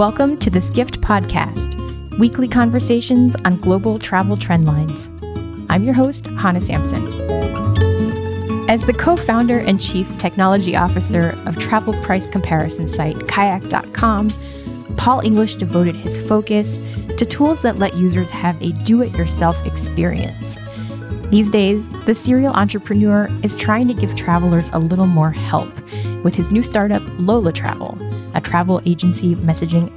Welcome to the Skift Podcast, weekly conversations on global travel trend lines. I'm your host, Hannah Sampson. As the co founder and chief technology officer of travel price comparison site kayak.com, Paul English devoted his focus to tools that let users have a do it yourself experience. These days, the serial entrepreneur is trying to give travelers a little more help with his new startup, Lola Travel, a travel agency messaging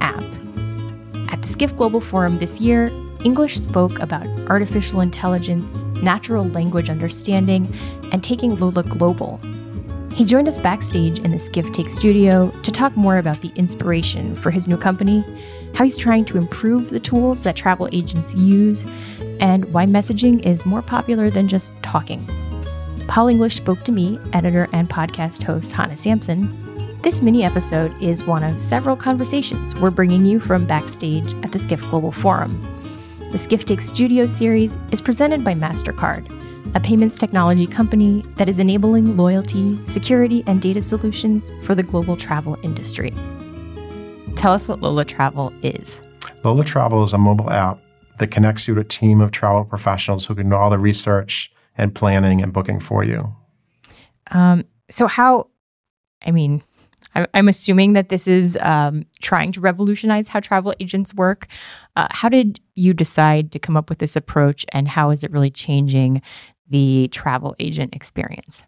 Skift Global Forum this year, English spoke about artificial intelligence, natural language understanding, and taking Lola global. He joined us backstage in the Skift Take studio to talk more about the inspiration for his new company, how he's trying to improve the tools that travel agents use, and why messaging is more popular than just talking. Paul English spoke to me, editor and podcast host Hannah Sampson. This mini episode is one of several conversations we're bringing you from backstage at the Skift Global Forum. The Skift Take Studio series is presented by MasterCard, a payments technology company that is enabling loyalty, security, and data solutions for the global travel industry. Tell us what Lola Travel is. Lola Travel is a mobile app that connects you to a team of travel professionals who can do all the research and planning and booking for you. Um, so, how, I mean, I'm assuming that this is um, trying to revolutionize how travel agents work. Uh, how did you decide to come up with this approach, and how is it really changing the travel agent experience?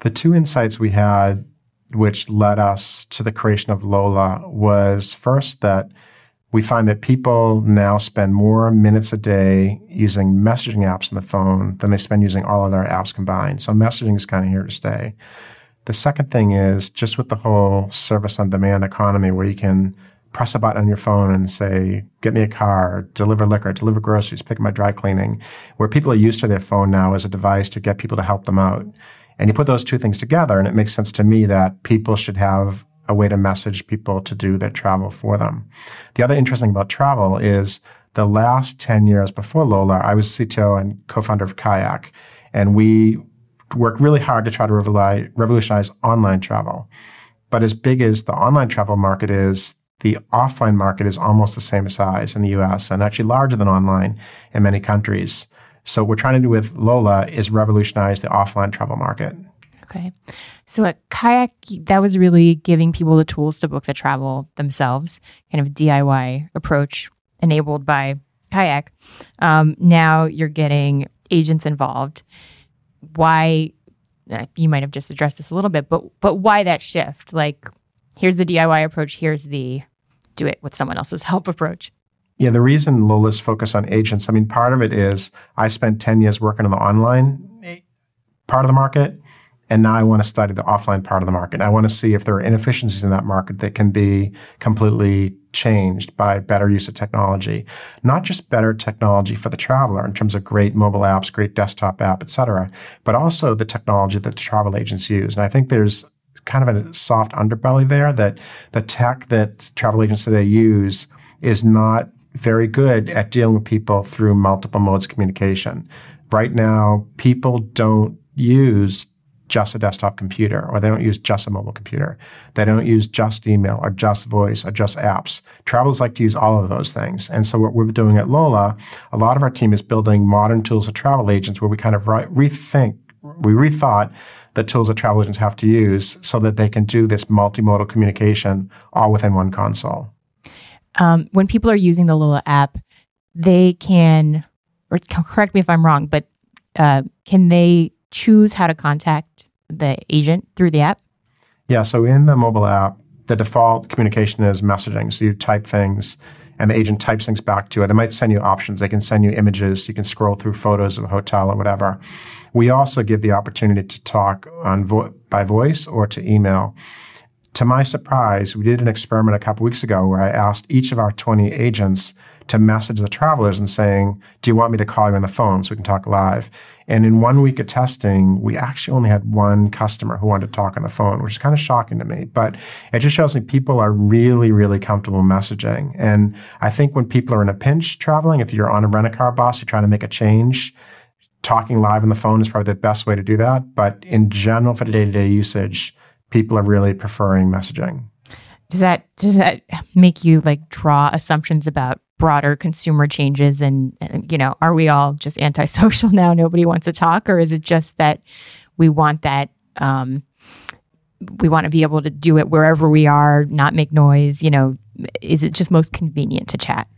The two insights we had, which led us to the creation of Lola, was first that we find that people now spend more minutes a day using messaging apps on the phone than they spend using all of their apps combined. So messaging is kind of here to stay. The second thing is just with the whole service on demand economy where you can press a button on your phone and say, get me a car, deliver liquor, deliver groceries, pick up my dry cleaning, where people are used to their phone now as a device to get people to help them out. And you put those two things together, and it makes sense to me that people should have a way to message people to do their travel for them. The other interesting about travel is the last 10 years before Lola, I was CTO and co-founder of Kayak, and we worked really hard to try to revolutionize online travel. But as big as the online travel market is, the offline market is almost the same size in the US and actually larger than online in many countries. So what we're trying to do with Lola is revolutionize the offline travel market. Okay. So at Kayak, that was really giving people the tools to book the travel themselves, kind of DIY approach enabled by Kayak. Um, now you're getting agents involved. Why? Uh, you might have just addressed this a little bit, but but why that shift? Like, here's the DIY approach. Here's the do it with someone else's help approach. Yeah, the reason Lola's focus on agents, I mean, part of it is I spent 10 years working on the online part of the market. And now I want to study the offline part of the market. I want to see if there are inefficiencies in that market that can be completely changed by better use of technology. Not just better technology for the traveler in terms of great mobile apps, great desktop app, et cetera, but also the technology that the travel agents use. And I think there's kind of a soft underbelly there that the tech that travel agents today use is not very good at dealing with people through multiple modes of communication. Right now, people don't use just a desktop computer or they don't use just a mobile computer. They don't use just email or just voice or just apps. Travelers like to use all of those things. And so what we're doing at Lola, a lot of our team is building modern tools of travel agents where we kind of re- rethink, we rethought the tools that travel agents have to use so that they can do this multimodal communication all within one console. Um, when people are using the Lola app, they can, or correct me if I'm wrong, but uh, can they choose how to contact the agent through the app? Yeah, so in the mobile app, the default communication is messaging. So you type things and the agent types things back to it. They might send you options. They can send you images. You can scroll through photos of a hotel or whatever. We also give the opportunity to talk on vo- by voice or to email. To my surprise, we did an experiment a couple weeks ago where I asked each of our 20 agents to message the travelers and saying, Do you want me to call you on the phone so we can talk live? And in one week of testing, we actually only had one customer who wanted to talk on the phone, which is kind of shocking to me. But it just shows me people are really, really comfortable messaging. And I think when people are in a pinch traveling, if you're on a rent a car bus, you're trying to make a change, talking live on the phone is probably the best way to do that. But in general, for day to day usage, people are really preferring messaging. Does that does that make you like draw assumptions about broader consumer changes and, you know, are we all just antisocial now? Nobody wants to talk, or is it just that we want that um, we want to be able to do it wherever we are, not make noise? You know, is it just most convenient to chat?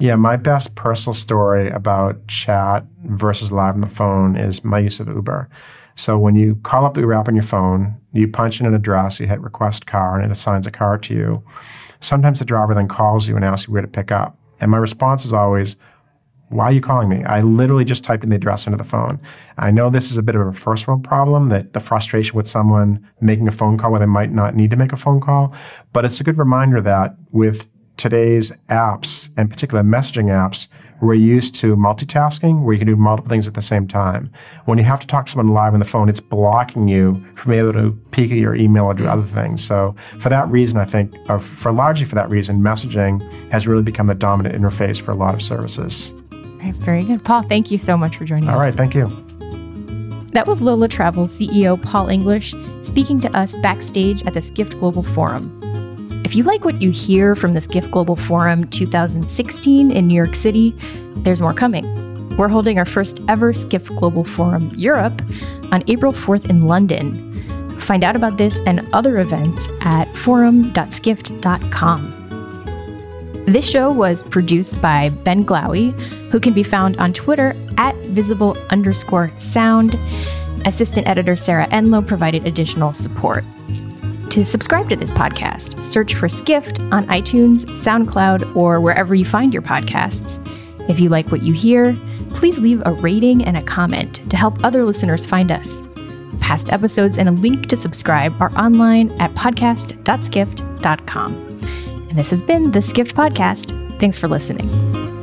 Yeah, my best personal story about chat versus live on the phone is my use of Uber. So when you call up the Uber app on your phone, you punch in an address, you hit request car, and it assigns a car to you. Sometimes the driver then calls you and asks you where to pick up. And my response is always, why are you calling me? I literally just typed in the address into the phone. I know this is a bit of a first world problem that the frustration with someone making a phone call where they might not need to make a phone call, but it's a good reminder that with today's apps, and particular messaging apps, we're used to multitasking, where you can do multiple things at the same time. When you have to talk to someone live on the phone, it's blocking you from being able to peek at your email or do mm. other things. So, for that reason, I think, or for largely for that reason, messaging has really become the dominant interface for a lot of services. Right, very good. Paul, thank you so much for joining All us. All right, thank you. That was Lola Travel CEO Paul English speaking to us backstage at the Skift Global Forum. If you like what you hear from this Skift Global Forum 2016 in New York City, there's more coming. We're holding our first ever Skift Global Forum Europe on April 4th in London. Find out about this and other events at forum.skift.com. This show was produced by Ben Glowy, who can be found on Twitter at visible underscore sound. Assistant editor Sarah Enelow provided additional support. To subscribe to this podcast, search for Skift on iTunes, SoundCloud, or wherever you find your podcasts. If you like what you hear, please leave a rating and a comment to help other listeners find us. Past episodes and a link to subscribe are online at podcast.skift.com. And this has been the Skift Podcast. Thanks for listening.